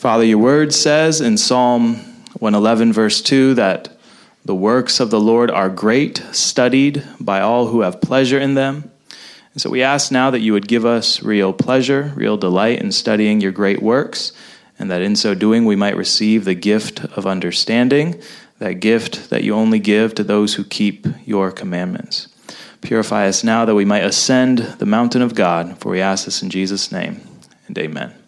Father, your word says in Psalm 111, verse 2, that the works of the Lord are great, studied by all who have pleasure in them. And so we ask now that you would give us real pleasure, real delight in studying your great works, and that in so doing we might receive the gift of understanding, that gift that you only give to those who keep your commandments. Purify us now that we might ascend the mountain of God, for we ask this in Jesus' name, and amen.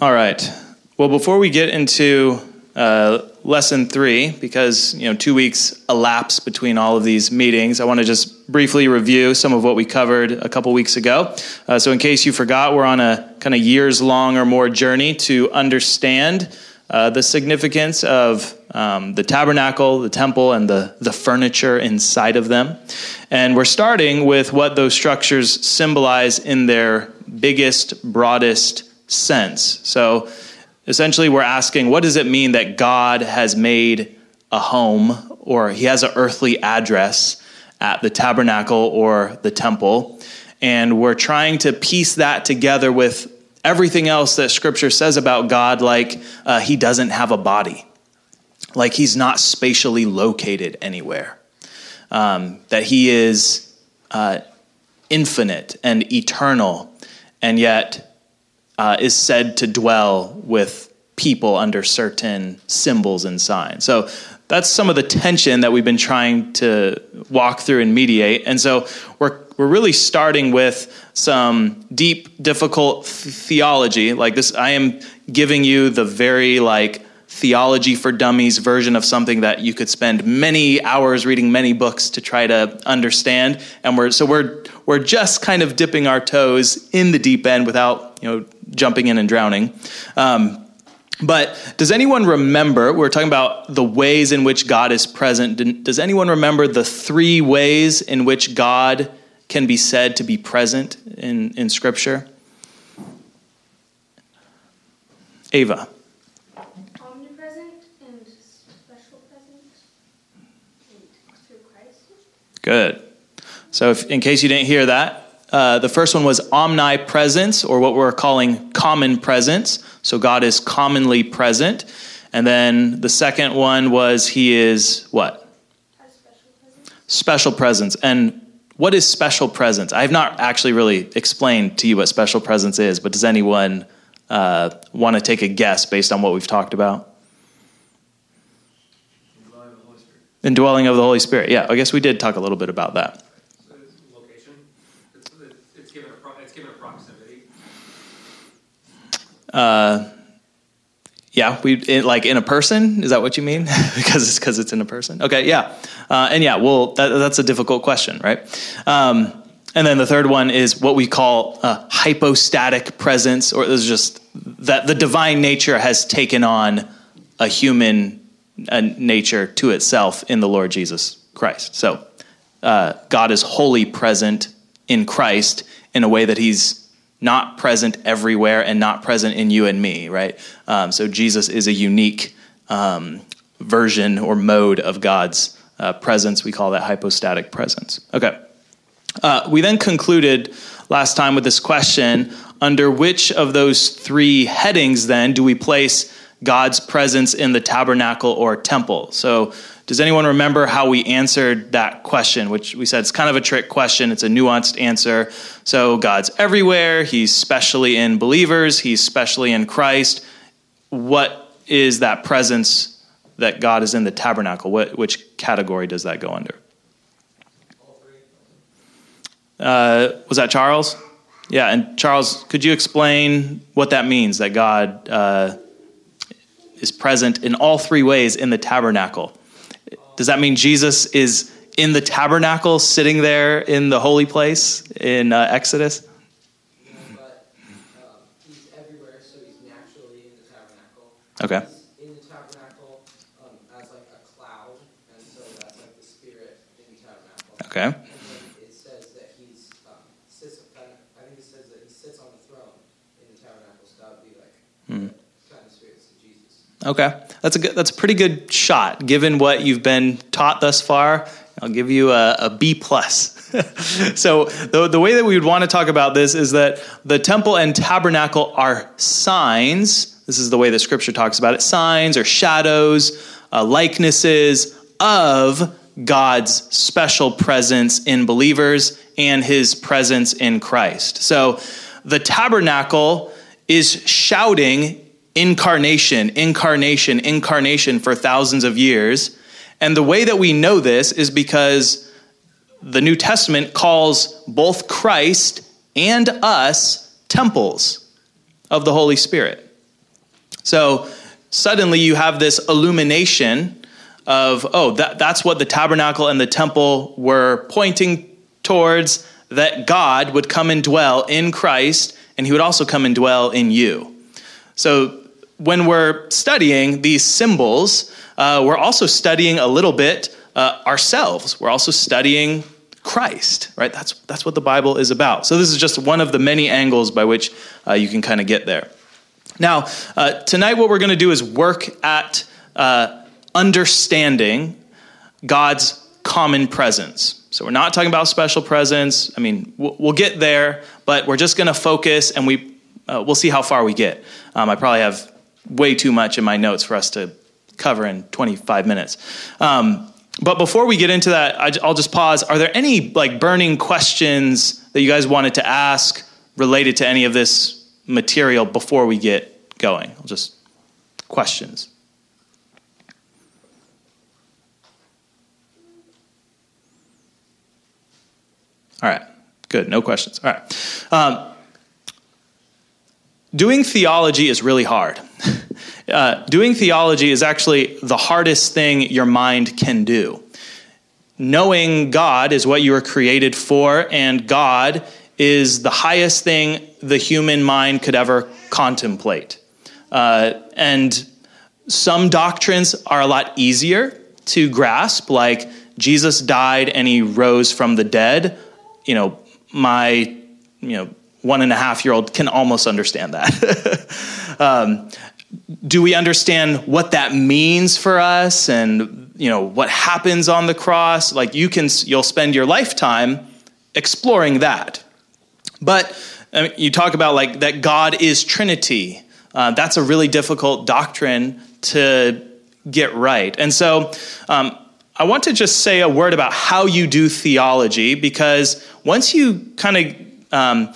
All right. Well, before we get into uh, lesson three, because you know two weeks elapsed between all of these meetings, I want to just briefly review some of what we covered a couple weeks ago. Uh, so, in case you forgot, we're on a kind of years long or more journey to understand uh, the significance of um, the tabernacle, the temple, and the, the furniture inside of them. And we're starting with what those structures symbolize in their biggest, broadest sense. So essentially, we're asking what does it mean that God has made a home or he has an earthly address at the tabernacle or the temple? And we're trying to piece that together with everything else that scripture says about God, like uh, he doesn't have a body, like he's not spatially located anywhere, um, that he is uh, infinite and eternal, and yet uh, is said to dwell with people under certain symbols and signs. So that's some of the tension that we've been trying to walk through and mediate. And so we're we're really starting with some deep, difficult theology. Like this, I am giving you the very like theology for dummies version of something that you could spend many hours reading many books to try to understand. And we're so we're we're just kind of dipping our toes in the deep end without you know jumping in and drowning. Um, but does anyone remember? We're talking about the ways in which God is present. Does anyone remember the three ways in which God can be said to be present in, in Scripture? Ava. Omnipresent and special present through Christ. Good. So, if, in case you didn't hear that, uh, the first one was omnipresence, or what we're calling common presence. So God is commonly present. And then the second one was He is what? Special presence. Special presence. And what is special presence? I have not actually really explained to you what special presence is, but does anyone uh, want to take a guess based on what we've talked about? Indwelling of the Holy Spirit. Yeah, I guess we did talk a little bit about that. Uh, yeah, we it, like in a person. Is that what you mean? because it's because it's in a person. Okay, yeah, uh, and yeah, well, that, that's a difficult question, right? Um, and then the third one is what we call uh, hypostatic presence, or it's just that the divine nature has taken on a human uh, nature to itself in the Lord Jesus Christ. So uh, God is wholly present in Christ in a way that He's not present everywhere and not present in you and me, right? Um, so Jesus is a unique um, version or mode of God's uh, presence. We call that hypostatic presence. Okay. Uh, we then concluded last time with this question under which of those three headings then do we place God's presence in the tabernacle or temple? So does anyone remember how we answered that question, which we said it's kind of a trick question? It's a nuanced answer. So, God's everywhere. He's specially in believers, He's specially in Christ. What is that presence that God is in the tabernacle? What, which category does that go under? Uh, was that Charles? Yeah, and Charles, could you explain what that means that God uh, is present in all three ways in the tabernacle? Does that mean Jesus is in the tabernacle, sitting there in the holy place in uh, Exodus? but um, he's everywhere, so he's naturally in the tabernacle. Okay. He's in the tabernacle um, as like a cloud, and so that's like the spirit in the tabernacle. Okay. And then it says that he's um, sits. I think it says that he sits on the throne in the tabernacle. So that would be like Hmm. kind of spirits of Jesus. Okay. That's a good, that's a pretty good shot given what you've been taught thus far. I'll give you a, a B plus. so the, the way that we would want to talk about this is that the temple and tabernacle are signs This is the way that Scripture talks about it signs or shadows, uh, likenesses of God's special presence in believers and his presence in Christ. So the tabernacle is shouting incarnation, incarnation, incarnation for thousands of years. And the way that we know this is because the New Testament calls both Christ and us temples of the Holy Spirit. So suddenly you have this illumination of, oh, that, that's what the tabernacle and the temple were pointing towards that God would come and dwell in Christ, and he would also come and dwell in you. So when we're studying these symbols, uh, we're also studying a little bit uh, ourselves. We're also studying Christ, right? That's, that's what the Bible is about. So this is just one of the many angles by which uh, you can kind of get there. Now, uh, tonight what we're going to do is work at uh, understanding God's common presence. So we're not talking about special presence. I mean, we'll, get there, but we're just going to focus and we uh, we'll see how far we get. Um, I probably have way too much in my notes for us to cover in 25 minutes. Um, but before we get into that, I'll just pause. Are there any like burning questions that you guys wanted to ask related to any of this material before we get going? I'll just questions. All right, good. No questions. All right. Um, doing theology is really hard. Uh, doing theology is actually the hardest thing your mind can do. Knowing God is what you were created for, and God is the highest thing the human mind could ever contemplate. Uh, and some doctrines are a lot easier to grasp, like Jesus died and he rose from the dead you know, my, you know, one and a half year old can almost understand that. um, do we understand what that means for us and you know what happens on the cross? Like you can you'll spend your lifetime exploring that. But I mean, you talk about like that god is trinity. Uh, that's a really difficult doctrine to get right. And so um, I want to just say a word about how you do theology because once you kind of, um,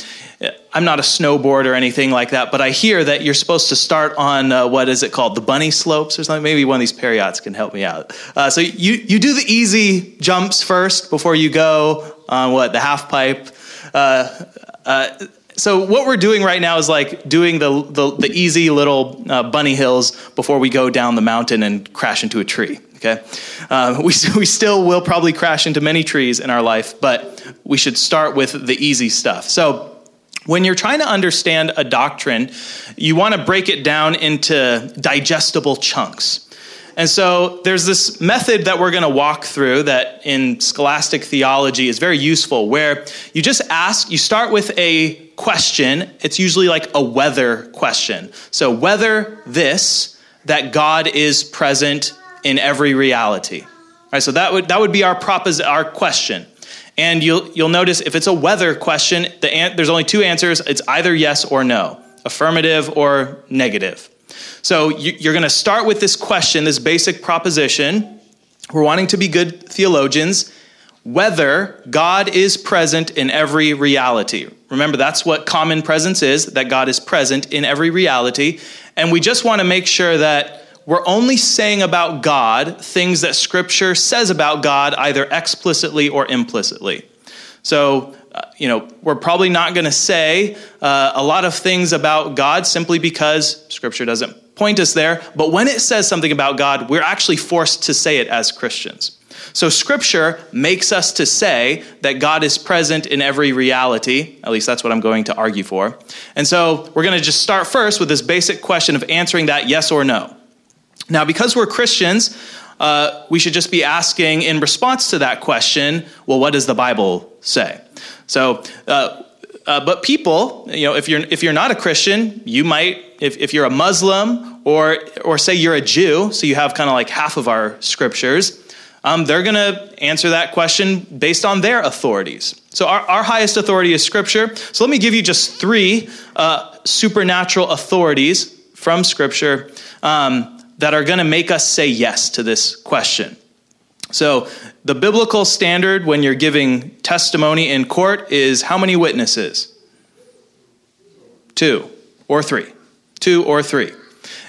I'm not a snowboard or anything like that, but I hear that you're supposed to start on uh, what is it called, the bunny slopes or something. Maybe one of these Perriots can help me out. Uh, so you you do the easy jumps first before you go on what the half pipe. Uh, uh so what we're doing right now is like doing the the, the easy little uh, bunny hills before we go down the mountain and crash into a tree okay? Uh, we, we still will probably crash into many trees in our life, but we should start with the easy stuff. So, when you're trying to understand a doctrine, you want to break it down into digestible chunks. And so there's this method that we're going to walk through that in scholastic theology is very useful, where you just ask, you start with a question. It's usually like a whether question. So, whether this, that God is present in every reality. All right, so that would, that would be our, propos- our question. And you'll, you'll notice if it's a weather question, the an- there's only two answers. It's either yes or no, affirmative or negative. So you, you're going to start with this question, this basic proposition. We're wanting to be good theologians whether God is present in every reality. Remember, that's what common presence is, that God is present in every reality. And we just want to make sure that we're only saying about God things that Scripture says about God, either explicitly or implicitly. So, uh, you know, we're probably not going to say uh, a lot of things about God simply because Scripture doesn't point us there. But when it says something about God, we're actually forced to say it as Christians. So, Scripture makes us to say that God is present in every reality. At least that's what I'm going to argue for. And so, we're going to just start first with this basic question of answering that yes or no. Now, because we're Christians, uh, we should just be asking in response to that question, well, what does the Bible say? So, uh, uh, but people, you know, if you're if you're not a Christian, you might, if, if you're a Muslim or or say you're a Jew, so you have kind of like half of our scriptures, um, they're going to answer that question based on their authorities. So our, our highest authority is Scripture. So let me give you just three uh, supernatural authorities from Scripture um, that are going to make us say yes to this question. So, the biblical standard when you're giving testimony in court is how many witnesses? Two or three. Two or three.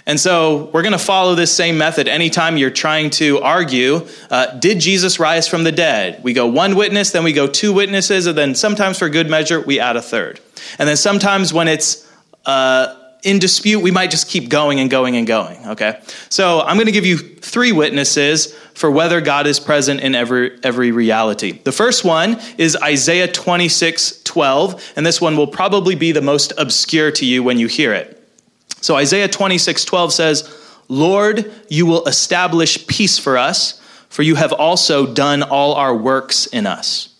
And so we're going to follow this same method anytime you're trying to argue uh, did Jesus rise from the dead? We go one witness, then we go two witnesses, and then sometimes for good measure, we add a third. And then sometimes when it's uh, in dispute, we might just keep going and going and going, okay? So I'm to give you three witnesses for whether God is present in every, every reality. The first one is Isaiah 26 12, and this one will probably be the most obscure to you when you hear it. So Isaiah 26 12 says, Lord, you will establish peace for us, for you have also done all our works in us.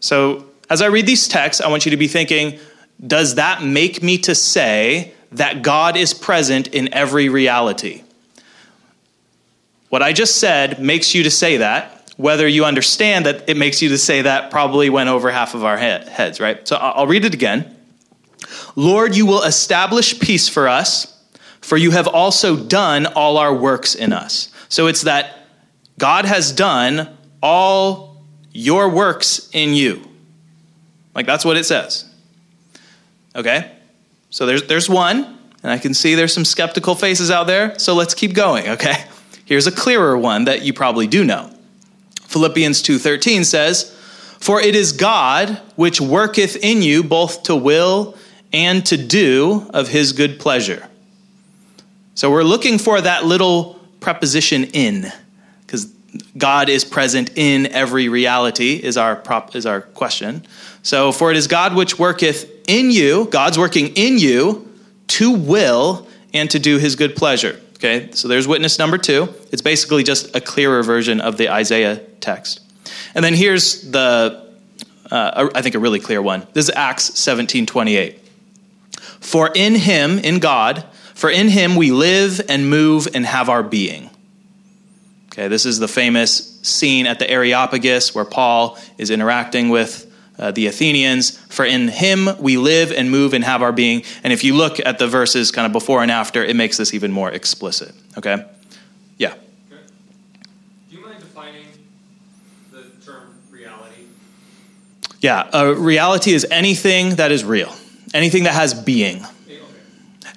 So as I read these texts, I want you to be thinking, does that make me to say that God is present in every reality? What I just said makes you to say that. Whether you understand that it makes you to say that probably went over half of our heads, right? So I'll read it again. Lord, you will establish peace for us, for you have also done all our works in us. So it's that God has done all your works in you. Like that's what it says. Okay? So there's, there's one, and I can see there's some skeptical faces out there, so let's keep going, okay? Here's a clearer one that you probably do know. Philippians 2:13 says, "For it is God which worketh in you both to will and to do of his good pleasure." So we're looking for that little preposition in because God is present in every reality is our prop is our question. So for it is God which worketh in you, God's working in you to will and to do his good pleasure. Okay, so there's witness number two. It's basically just a clearer version of the Isaiah text. And then here's the, uh, I think, a really clear one. This is Acts 17 28. For in him, in God, for in him we live and move and have our being. Okay, this is the famous scene at the Areopagus where Paul is interacting with uh, the Athenians. For in him we live and move and have our being. And if you look at the verses kind of before and after, it makes this even more explicit. Okay? Yeah. Okay. Do you mind defining the term reality? Yeah. Uh, reality is anything that is real, anything that has being. Okay.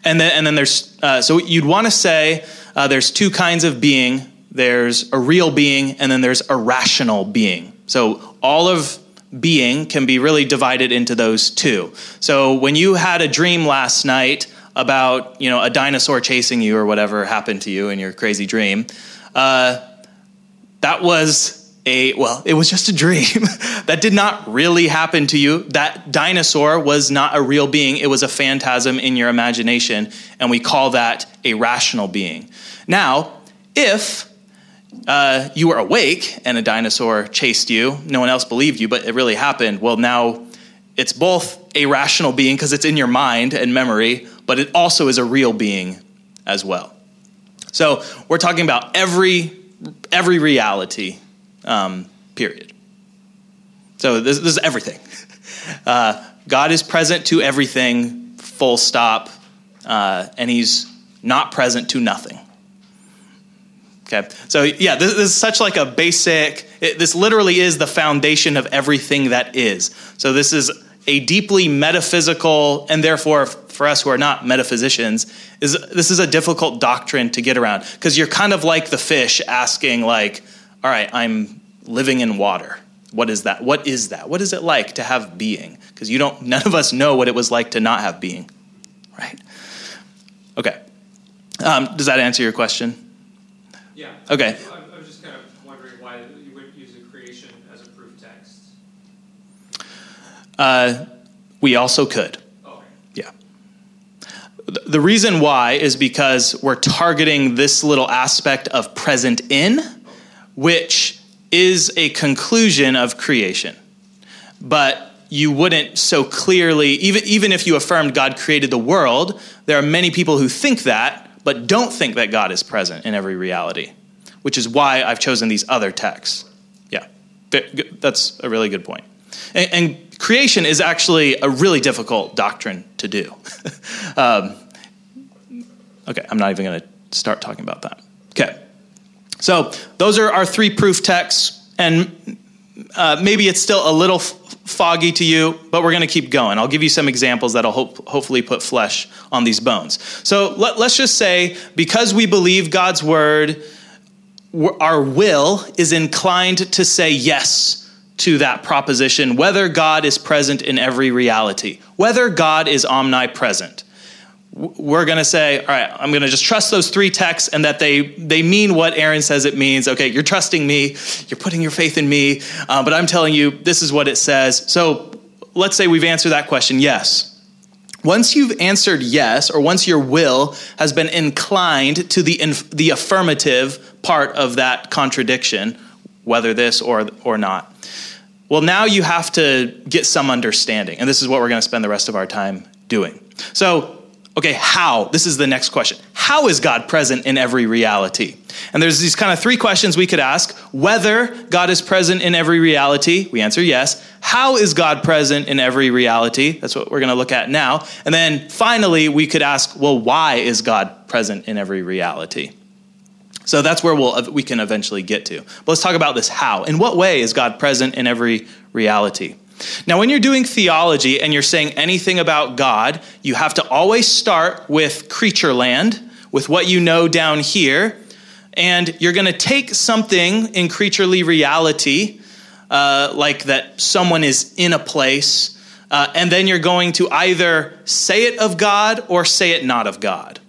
And then, and then there's, uh, so you'd want to say uh, there's two kinds of being there's a real being, and then there's a rational being. So all of being can be really divided into those two. So when you had a dream last night about you know a dinosaur chasing you or whatever happened to you in your crazy dream, uh, that was a well, it was just a dream. that did not really happen to you. That dinosaur was not a real being. It was a phantasm in your imagination, and we call that a rational being. Now, if uh, you were awake and a dinosaur chased you. No one else believed you, but it really happened. Well, now it's both a rational being because it's in your mind and memory, but it also is a real being as well. So we're talking about every every reality, um, period. So this, this is everything. Uh, God is present to everything, full stop, uh, and He's not present to nothing. Okay, so yeah, this, this, is such like a basic. It, this literally is the foundation of everything that is. So this is a deeply metaphysical, and therefore, for us who are not metaphysicians, is this is a difficult doctrine to get around because you're kind of like the fish asking, like, all right, I'm living in water. What is that? What is that? What is it like to have being? Because you don't. None of us know what it was like to not have being, right? Okay. Um, does that answer your question? Yeah. Okay. I was just kind of wondering why you wouldn't use a creation as a proof text. Uh, we also could. Okay. Yeah. The reason why is because we're targeting this little aspect of present in, which is a conclusion of creation. But you wouldn't so clearly, even, even if you affirmed God created the world, there are many people who think that, but don't think that God is present in every reality, which is why I've chosen these other texts. Yeah, that's a really good point. And, and creation is actually a really difficult doctrine to do. um, Okay, I'm not even going to start talking about that. Okay. So those are our three proof texts, and uh, maybe it's still a little f- foggy to you, but we're going to keep going. I'll give you some examples that'll hope, hopefully put flesh on these bones. So let, let's just say because we believe God's word, our will is inclined to say yes to that proposition, whether God is present in every reality, whether God is omnipresent we're going to say, all right, I'm going to just trust those three texts and that they, they mean what Aaron says it means. Okay, you're trusting me, you're putting your faith in me, uh, but I'm telling you, this is what it says. So let's say we've answered that question yes. Once you've answered yes, or once your will has been inclined to the, inf- the affirmative part of that contradiction, whether this or, or not, well, now you have to get some understanding. And this is what we're going to spend the rest of our time doing. So okay, how? This is the next question. How is God present in every reality? And there's these kind of three questions we could ask. Whether God is present in every reality, we answer yes. How is God present in every reality? That's what we're going to look at now. And then finally, we could ask, well, why is God present in every reality? So that's where we'll, we can eventually get to. But let's talk about this how. In what way is God present in every reality? Now, when you're doing theology and you're saying anything about God, you have to always start with creature land, with what you know down here, and you're going to take something in creaturely reality, uh, like that someone is in a place, uh, and then you're going to either say it of God or say it not of God.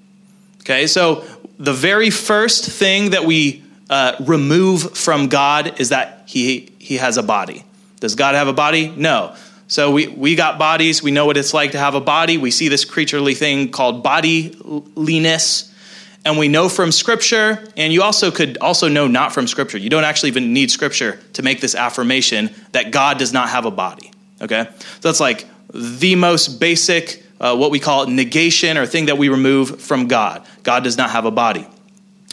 Okay, so the very first thing that we uh, remove from God is that he, he has a body. Does God have a body? No. So we, we got bodies. We know what it's like to have a body. We see this creaturely thing called bodyliness. And we know from Scripture, and you also could also know not from Scripture. You don't actually even need Scripture to make this affirmation that God does not have a body. Okay? So that's like the most basic, uh, what we call negation or thing that we remove from God. God does not have a body.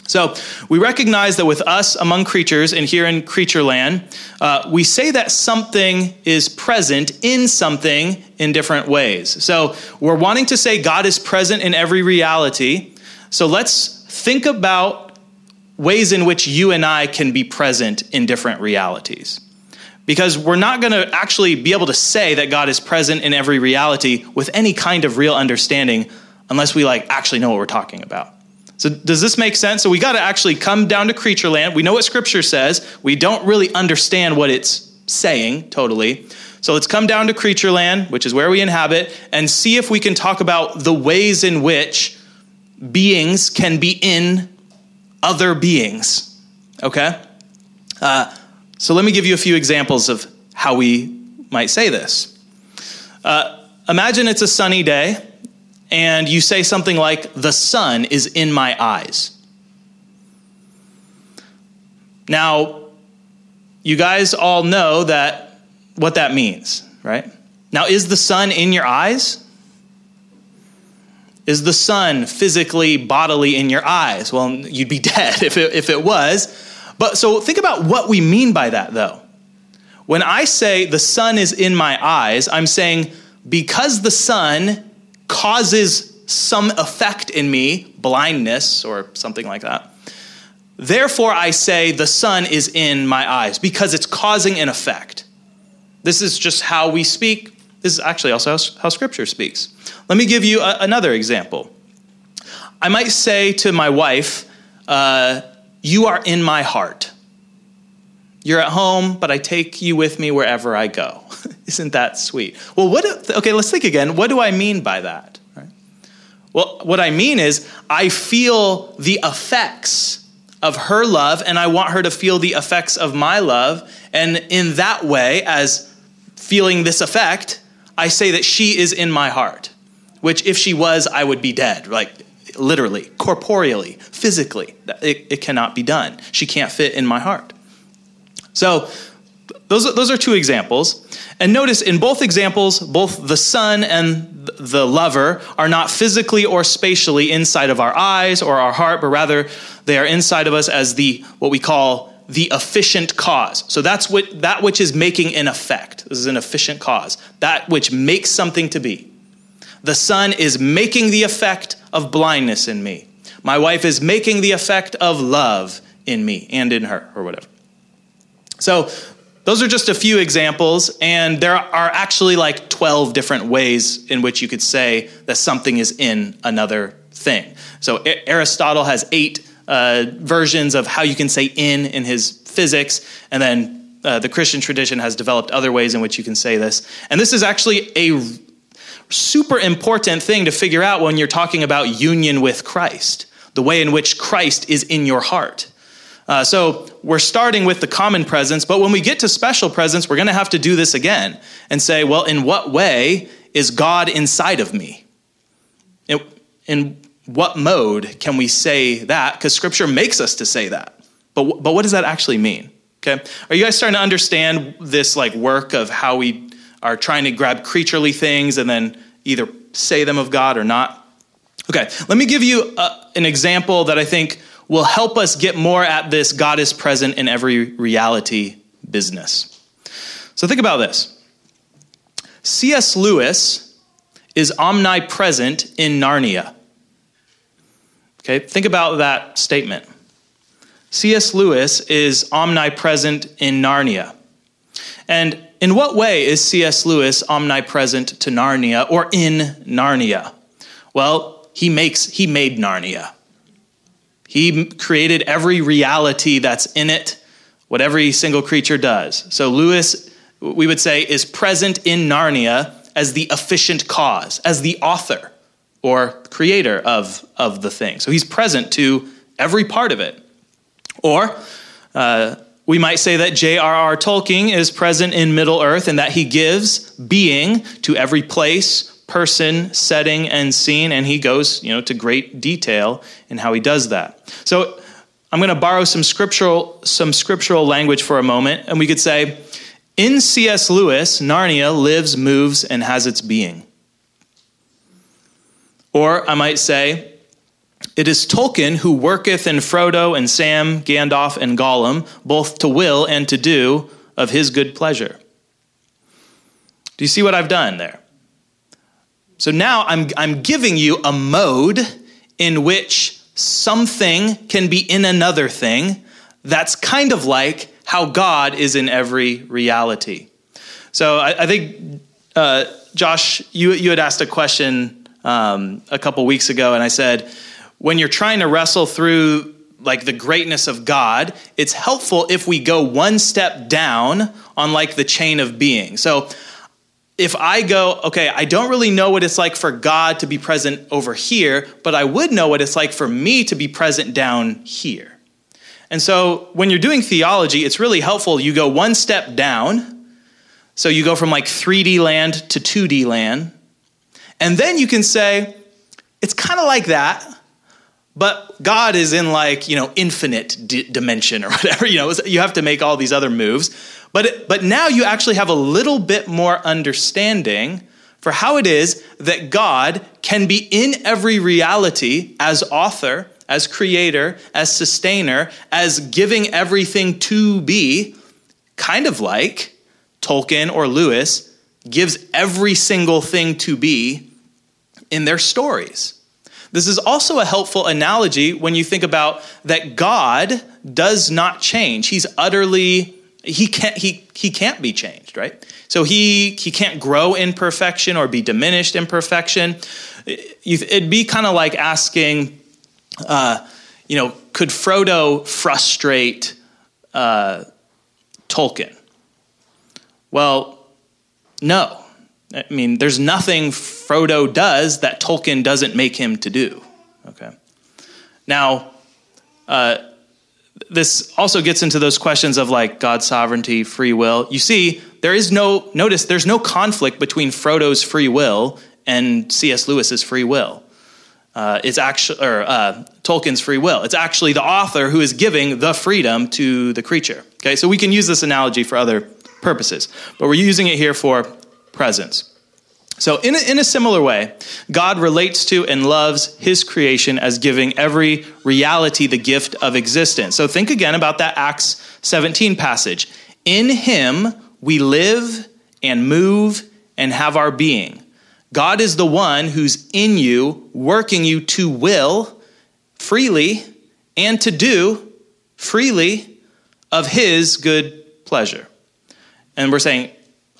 So we recognize that with us among creatures and here in creature land, uh, we say that something is present in something in different ways. So we're wanting to say God is present in every reality. So let's think about ways in which you and I can be present in different realities. Because we're not going to actually be able to say that God is present in every reality with any kind of real understanding unless we like actually know what we're talking about. So, does this make sense? So, we got to actually come down to creature land. We know what scripture says, we don't really understand what it's saying totally. So, let's come down to creature land, which is where we inhabit, and see if we can talk about the ways in which beings can be in other beings. Okay? Uh, so, let me give you a few examples of how we might say this. Uh, imagine it's a sunny day and you say something like, The sun is in my eyes. Now, you guys all know that what that means, right? Now, is the sun in your eyes? Is the sun physically, bodily in your eyes? Well, you'd be dead if it, if it was. But so think about what we mean by that, though. When I say the sun is in my eyes, I'm saying because the sun causes some effect in me, blindness or something like that. Therefore, I say the sun is in my eyes because it's causing an effect. This is just how we speak. This is actually also how Scripture speaks. Let me give you a, another example. I might say to my wife, uh, You are in my heart. You're at home, but I take you with me wherever I go. Isn't that sweet? Well, what, okay, let's think again. What do I mean by that? Well, what I mean is, I feel the effects of her love, and I want her to feel the effects of my love. And in that way, as feeling this effect, I say that she is in my heart, which if she was, I would be dead, like literally, corporeally, physically. It, it cannot be done. She can't fit in my heart. So, those those are two examples. And notice in both examples, both the sun and the lover are not physically or spatially inside of our eyes or our heart, but rather they are inside of us as the what we call the efficient cause. So that's what that which is making an effect. This is an efficient cause. That which makes something to be. The sun is making the effect of blindness in me. My wife is making the effect of love in me and in her, or whatever. So, those are just a few examples, and there are actually like 12 different ways in which you could say that something is in another thing. So, Aristotle has eight uh, versions of how you can say in in his physics, and then uh, the Christian tradition has developed other ways in which you can say this. And this is actually a super important thing to figure out when you're talking about union with Christ, the way in which Christ is in your heart. Uh, so we're starting with the common presence, but when we get to special presence, we're going to have to do this again and say, well, in what way is God inside of me? In, in what mode can we say that? Because Scripture makes us to say that. But, but what does that actually mean? Okay, are you guys starting to understand this like work of how we are trying to grab creaturely things and then either say them of God or not? Okay, let me give you a, uh, an example that I think will help us get more at this God is present in every reality business. So think about this C.S. Lewis is omnipresent in Narnia. Okay, think about that statement. C.S. Lewis is omnipresent in Narnia. And in what way is C.S. Lewis omnipresent to Narnia or in Narnia? Well, he makes he made Narnia. He created every reality that's in it, what every single creature does. So Lewis, we would say, is present in Narnia as the efficient cause, as the author or creator of, of the thing. So he's present to every part of it. Or uh, we might say that J.R.R. Tolkien is present in Middle Earth and that he gives being to every place, person, setting, and scene, and he goes, you know, to great detail in how he does that. So I'm going to borrow some scriptural some scriptural language for a moment, and we could say, in C.S. Lewis, Narnia lives, moves, and has its being. Or I might say, it is Tolkien who worketh in Frodo and Sam, Gandalf and Gollum, both to will and to do of his good pleasure. Do you see what I've done there? So now I'm, I'm giving you a mode in which something can be in another thing that's kind of like how God is in every reality. So I, I think, uh, Josh, you, you had asked a question um, a couple weeks ago, and I said, when you're trying to wrestle through like the greatness of God, it's helpful if we go one step down on like the chain of being. So if I go, okay, I don't really know what it's like for God to be present over here, but I would know what it's like for me to be present down here. And so when you're doing theology, it's really helpful. You go one step down. So you go from like 3D land to 2D land. And then you can say, it's kind of like that, but God is in like, you know, infinite d- dimension or whatever. You know, you have to make all these other moves. But, but now you actually have a little bit more understanding for how it is that God can be in every reality as author, as creator, as sustainer, as giving everything to be, kind of like Tolkien or Lewis gives every single thing to be in their stories. This is also a helpful analogy when you think about that God does not change. He's utterly he can't he he can't be changed right? So he he can't grow in perfection or be diminished in perfection. It'd be kind of like asking uh, you know could frodo frustrate uh, tolkien? Well no. I mean there's nothing frodo does that tolkien doesn't make him to do okay? Now uh, this also gets into those questions of like God's sovereignty, free will. You see, there is no, notice, there's no conflict between Frodo's free will and C.S. Lewis's free will. Uh, it's actually, or uh, Tolkien's free will. It's actually the author who is giving the freedom to the creature. Okay, so we can use this analogy for other purposes, but we're using it here for presence. So, in a, in a similar way, God relates to and loves his creation as giving every reality the gift of existence. So, think again about that Acts 17 passage. In him we live and move and have our being. God is the one who's in you, working you to will freely and to do freely of his good pleasure. And we're saying,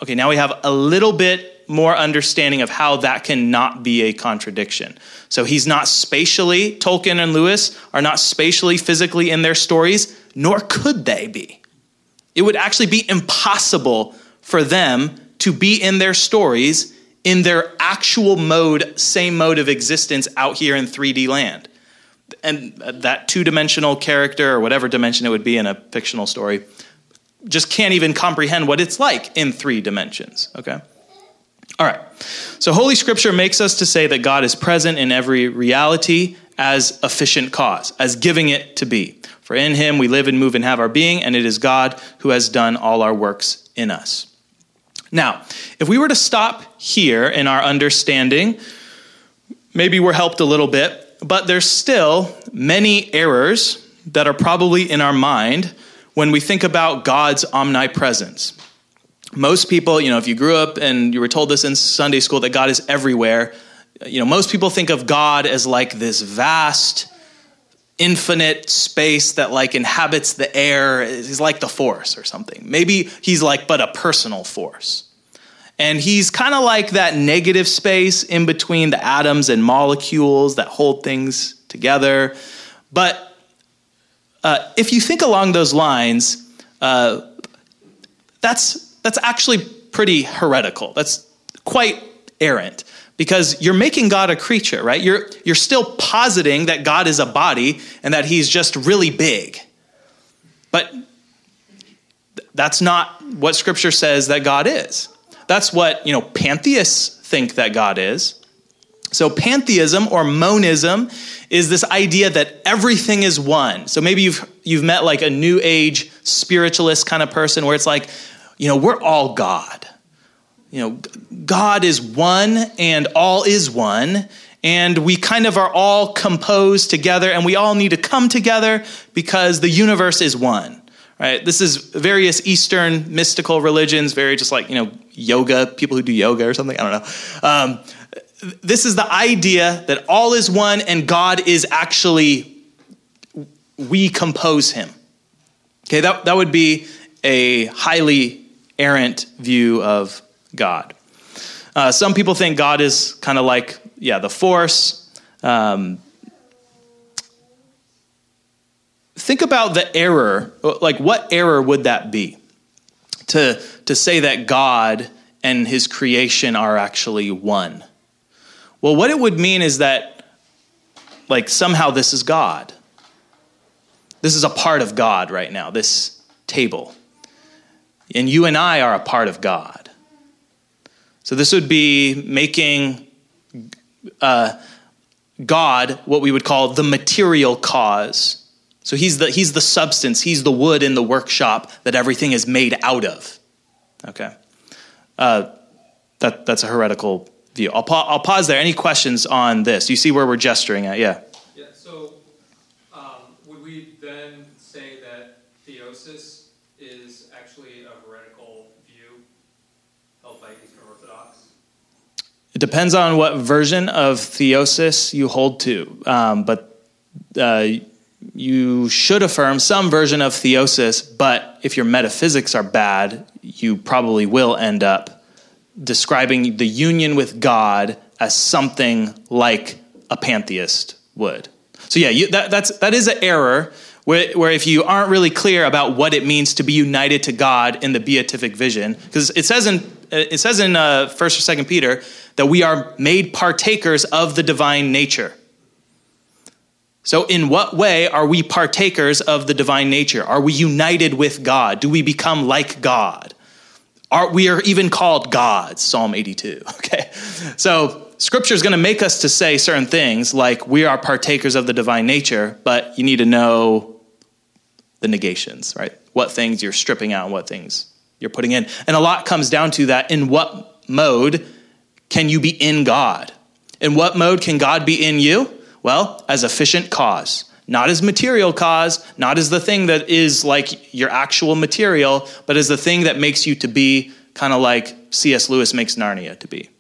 okay, now we have a little bit more understanding of how that cannot be a contradiction. So he's not spatially, Tolkien and Lewis are not spatially, physically in their stories, nor could they be. It would actually be impossible for them to be in their stories in their actual mode, same mode of existence out here in 3D land. And that two dimensional character, or whatever dimension it would be in a fictional story, just can't even comprehend what it's like in three dimensions, okay? All right. So Holy Scripture makes us to say that God is present in every reality as efficient cause, as giving it to be. For in him we live and move and have our being, and it is God who has done all our works in us. Now, if we were to stop here in our understanding, maybe we're helped a little bit, but there's still many errors that are probably in our mind when we think about God's omnipresence most people, you know, if you grew up and you were told this in Sunday school that God is everywhere, you know, most people think of God as like this vast, infinite space that like inhabits the air. He's like the force or something. Maybe he's like but a personal force. And he's kind of like that negative space in between the atoms and molecules that hold things together. But uh, if you think along those lines, uh, that's that's actually pretty heretical. That's quite errant because you're making God a creature, right? You're, you're still positing that God is a body and that he's just really big. But that's not what scripture says that God is. That's what, you know, pantheists think that God is. So pantheism or monism is this idea that everything is one. So maybe you've you've met like a new age spiritualist kind of person where it's like you know, we're all God. You know, God is one and all is one. And we kind of are all composed together and we all need to come together because the universe is one. Right? This is various Eastern mystical religions, very just like, you know, yoga, people who do yoga or something. I don't know. Um, this is the idea that all is one and God is actually, we compose him. Okay, that, that would be a highly errant view of God. Uh, some people think God is kind of like, yeah, the force. Um, think about the error. Like, what error would that be? To, to say that God and his creation are actually one. Well, what it would mean is that, like, somehow this is God. This is a part of God right now, this table. And you and I are a part of God. So this would be making uh, God what we would call the material cause. So he's the, he's the substance, he's the wood in the workshop that everything is made out of. Okay? Uh, that, that's a heretical view. I'll, pa- I'll pause there. Any questions on this? You see where we're gesturing at? Yeah. It depends on what version of theosis you hold to, um, but uh, you should affirm some version of theosis. But if your metaphysics are bad, you probably will end up describing the union with God as something like a pantheist would. So yeah, you, that, that's that is an error where, where if you aren't really clear about what it means to be united to God in the beatific vision, because it says in it says in uh, First or Second Peter that we are made partakers of the divine nature. So, in what way are we partakers of the divine nature? Are we united with God? Do we become like God? Are, we are even called gods, Psalm 82. Okay. So, scripture is going to make us to say certain things like we are partakers of the divine nature, but you need to know the negations, right? What things you're stripping out and what things you're putting in. And a lot comes down to that in what mode can you be in God? In what mode can God be in you? Well, as efficient cause, not as material cause, not as the thing that is like your actual material, but as the thing that makes you to be kind of like C.S. Lewis makes Narnia to be.